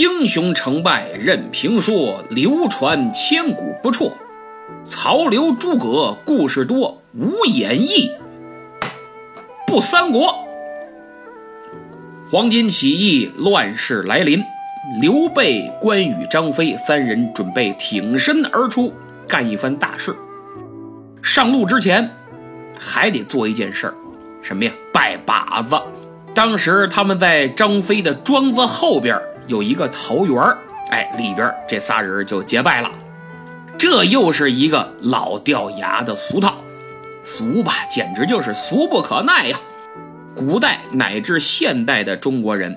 英雄成败任评说，流传千古不辍。曹刘诸葛故事多，无演义不三国。黄巾起义，乱世来临，刘备、关羽、张飞三人准备挺身而出，干一番大事。上路之前，还得做一件事儿，什么呀？拜把子。当时他们在张飞的庄子后边有一个桃园哎，里边这仨人就结拜了。这又是一个老掉牙的俗套，俗吧，简直就是俗不可耐呀！古代乃至现代的中国人，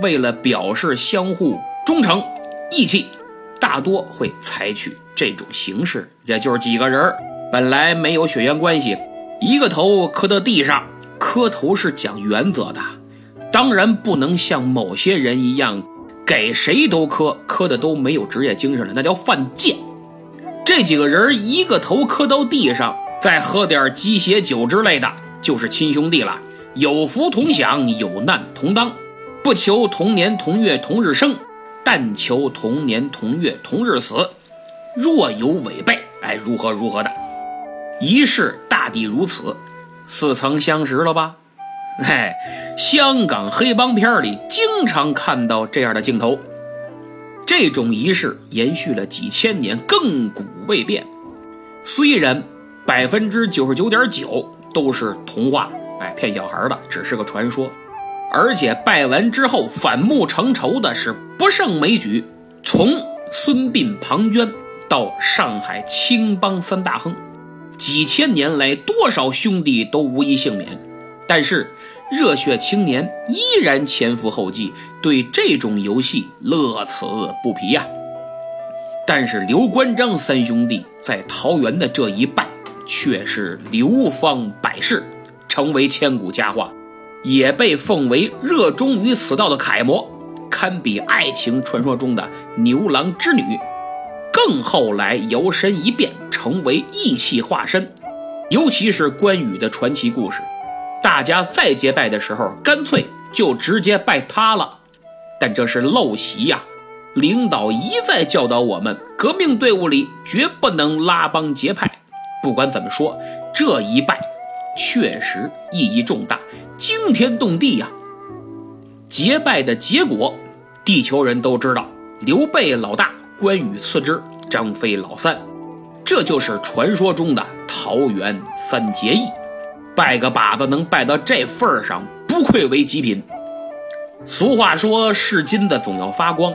为了表示相互忠诚、义气，大多会采取这种形式，也就是几个人本来没有血缘关系，一个头磕到地上。磕头是讲原则的，当然不能像某些人一样，给谁都磕，磕的都没有职业精神了，那叫犯贱。这几个人一个头磕到地上，再喝点鸡血酒之类的，就是亲兄弟了。有福同享，有难同当，不求同年同月同日生，但求同年同月同日死。若有违背，哎，如何如何的，一世大抵如此。似曾相识了吧？哎，香港黑帮片里经常看到这样的镜头。这种仪式延续了几千年，亘古未变。虽然百分之九十九点九都是童话，哎，骗小孩的，只是个传说。而且拜完之后反目成仇的是不胜枚举，从孙膑、庞涓到上海青帮三大亨。几千年来，多少兄弟都无一幸免，但是热血青年依然前赴后继，对这种游戏乐此不疲呀。但是刘关张三兄弟在桃园的这一拜，却是流芳百世，成为千古佳话，也被奉为热衷于此道的楷模，堪比爱情传说中的牛郎织女。更后来摇身一变。成为义气化身，尤其是关羽的传奇故事，大家再结拜的时候，干脆就直接拜他了。但这是陋习呀！领导一再教导我们，革命队伍里绝不能拉帮结派。不管怎么说，这一拜确实意义重大，惊天动地呀！结拜的结果，地球人都知道：刘备老大，关羽次之，张飞老三。这就是传说中的桃园三结义，拜个把子能拜到这份儿上，不愧为极品。俗话说是金子总要发光，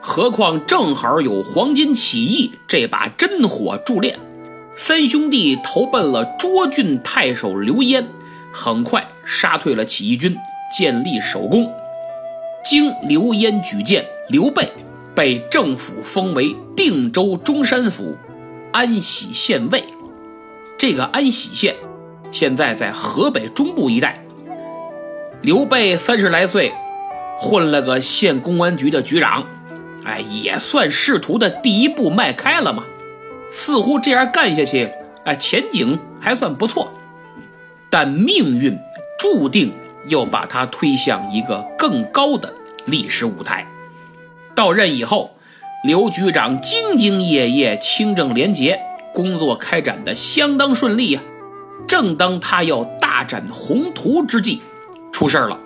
何况正好有黄巾起义这把真火助炼，三兄弟投奔了涿郡太守刘焉，很快杀退了起义军，建立首功。经刘焉举荐，刘备被政府封为定州中山府。安喜县尉，这个安喜县现在在河北中部一带。刘备三十来岁，混了个县公安局的局长，哎，也算仕途的第一步迈开了嘛。似乎这样干下去，哎，前景还算不错。但命运注定要把他推向一个更高的历史舞台。到任以后。刘局长兢兢业业、清正廉洁，工作开展的相当顺利呀。正当他要大展宏图之际，出事了。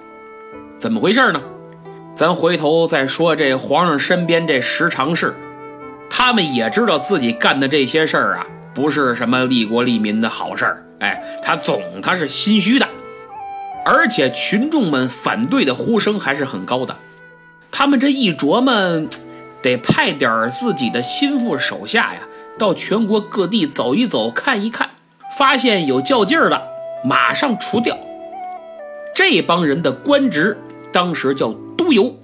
怎么回事呢？咱回头再说。这皇上身边这十常侍，他们也知道自己干的这些事儿啊，不是什么利国利民的好事儿。哎，他总他是心虚的，而且群众们反对的呼声还是很高的。他们这一琢磨。得派点自己的心腹手下呀，到全国各地走一走，看一看，发现有较劲儿的，马上除掉。这帮人的官职当时叫督邮，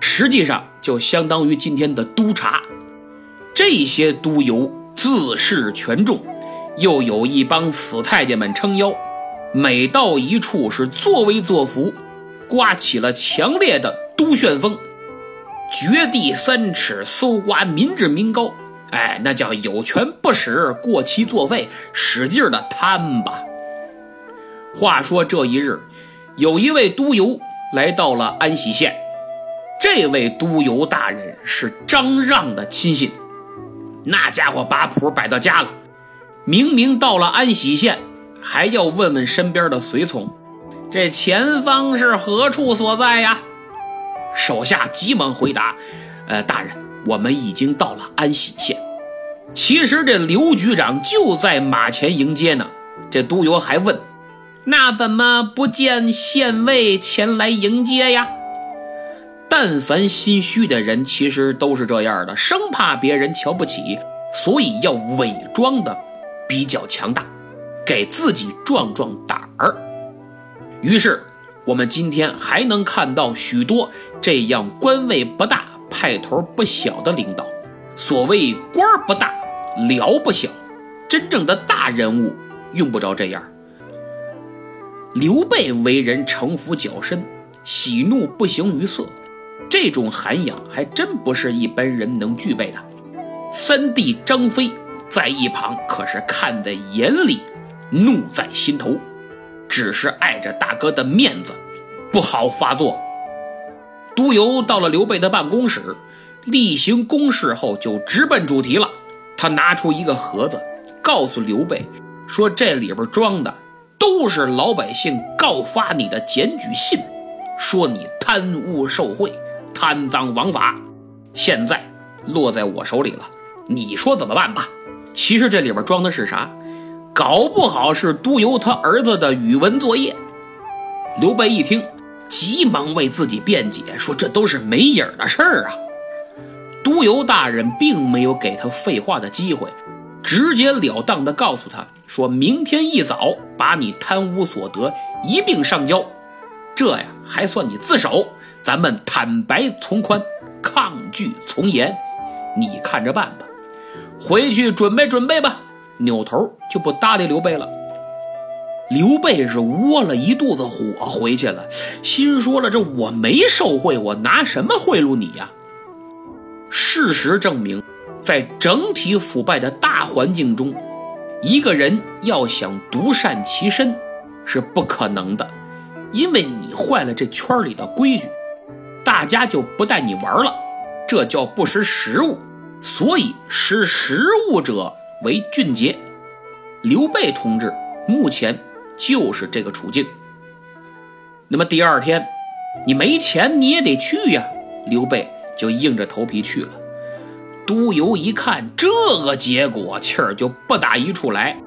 实际上就相当于今天的督察。这些督邮自恃权重，又有一帮死太监们撑腰，每到一处是作威作福，刮起了强烈的督旋风。掘地三尺，搜刮民脂民膏，哎，那叫有权不使，过期作废，使劲的贪吧。话说这一日，有一位督邮来到了安喜县，这位都邮大人是张让的亲信，那家伙把谱摆到家了，明明到了安喜县，还要问问身边的随从，这前方是何处所在呀？手下急忙回答：“呃，大人，我们已经到了安喜县。”其实这刘局长就在马前迎接呢。这都邮还问：“那怎么不见县尉前来迎接呀？”但凡心虚的人，其实都是这样的，生怕别人瞧不起，所以要伪装的比较强大，给自己壮壮胆儿。于是，我们今天还能看到许多这样官位不大、派头不小的领导。所谓官不大，僚不小，真正的大人物用不着这样。刘备为人城府较深，喜怒不形于色。这种涵养还真不是一般人能具备的。三弟张飞在一旁可是看在眼里，怒在心头，只是碍着大哥的面子，不好发作。督邮到了刘备的办公室，例行公事后就直奔主题了。他拿出一个盒子，告诉刘备说：“这里边装的都是老百姓告发你的检举信，说你贪污受贿。”贪赃枉法，现在落在我手里了，你说怎么办吧？其实这里边装的是啥？搞不好是督邮他儿子的语文作业。刘备一听，急忙为自己辩解，说这都是没影的事儿啊。都邮大人并没有给他废话的机会，直截了当的告诉他，说明天一早把你贪污所得一并上交，这呀还算你自首。咱们坦白从宽，抗拒从严，你看着办吧。回去准备准备吧。扭头就不搭理刘备了。刘备是窝了一肚子火回去了，心说了：这我没受贿，我拿什么贿赂你呀？事实证明，在整体腐败的大环境中，一个人要想独善其身是不可能的，因为你坏了这圈里的规矩。大家就不带你玩了，这叫不识时务。所以识时务者为俊杰。刘备同志目前就是这个处境。那么第二天，你没钱你也得去呀。刘备就硬着头皮去了。都邮一看这个结果，气儿就不打一处来，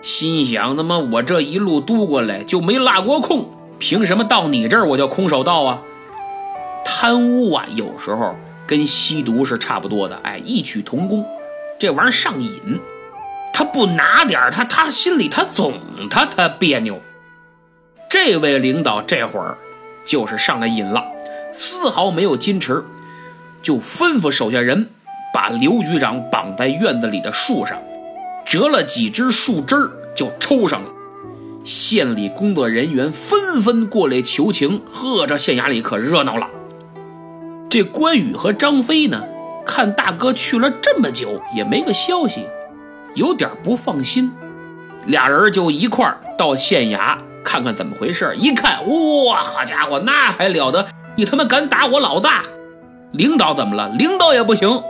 心想：他妈我这一路督过来就没落过空，凭什么到你这儿我就空手道啊？贪污啊，有时候跟吸毒是差不多的，哎，异曲同工。这玩意儿上瘾，他不拿点他他心里他总他他别扭。这位领导这会儿就是上了瘾了，丝毫没有矜持，就吩咐手下人把刘局长绑在院子里的树上，折了几枝树枝就抽上了。县里工作人员纷纷过来求情，呵，这县衙里可热闹了。这关羽和张飞呢，看大哥去了这么久也没个消息，有点不放心，俩人就一块到县衙看看怎么回事。一看，哇，好家伙，那还了得！你他妈敢打我老大！领导怎么了？领导也不行。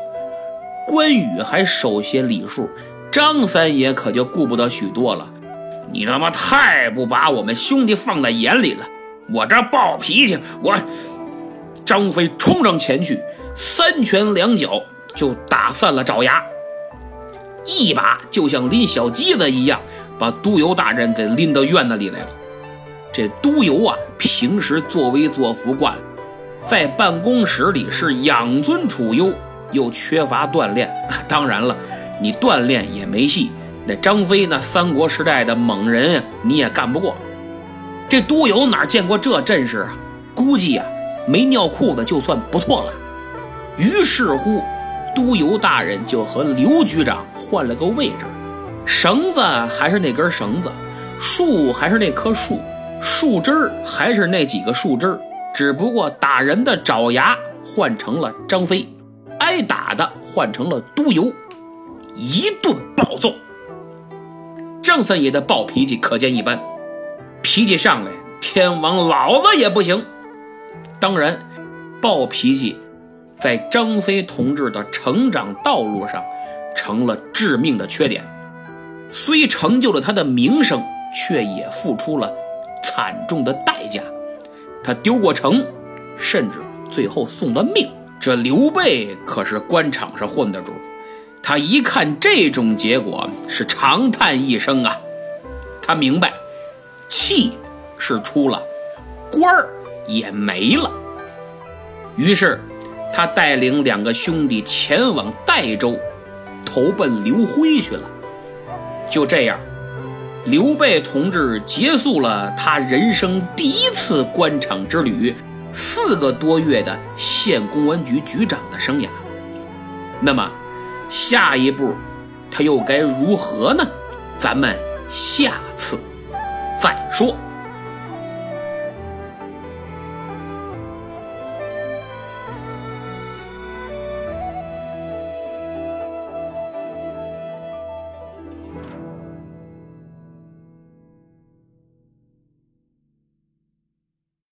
关羽还首先礼数，张三爷可就顾不得许多了。你他妈太不把我们兄弟放在眼里了！我这暴脾气，我。张飞冲上前去，三拳两脚就打散了爪牙，一把就像拎小鸡子一样，把都邮大人给拎到院子里来了。这都邮啊，平时作威作福惯了，在办公室里是养尊处优，又缺乏锻炼。当然了，你锻炼也没戏。那张飞那三国时代的猛人，你也干不过。这都邮哪见过这阵势啊？估计呀。没尿裤子就算不错了。于是乎，都邮大人就和刘局长换了个位置，绳子还是那根绳子，树还是那棵树，树枝还是那几个树枝，只不过打人的爪牙换成了张飞，挨打的换成了都邮，一顿暴揍。张三爷的暴脾气可见一斑，脾气上来，天王老子也不行。当然，暴脾气，在张飞同志的成长道路上成了致命的缺点。虽成就了他的名声，却也付出了惨重的代价。他丢过城，甚至最后送了命。这刘备可是官场上混的主，他一看这种结果，是长叹一声啊！他明白，气是出了，官儿也没了。于是，他带领两个兄弟前往代州，投奔刘辉去了。就这样，刘备同志结束了他人生第一次官场之旅，四个多月的县公安局局长的生涯。那么，下一步他又该如何呢？咱们下次再说。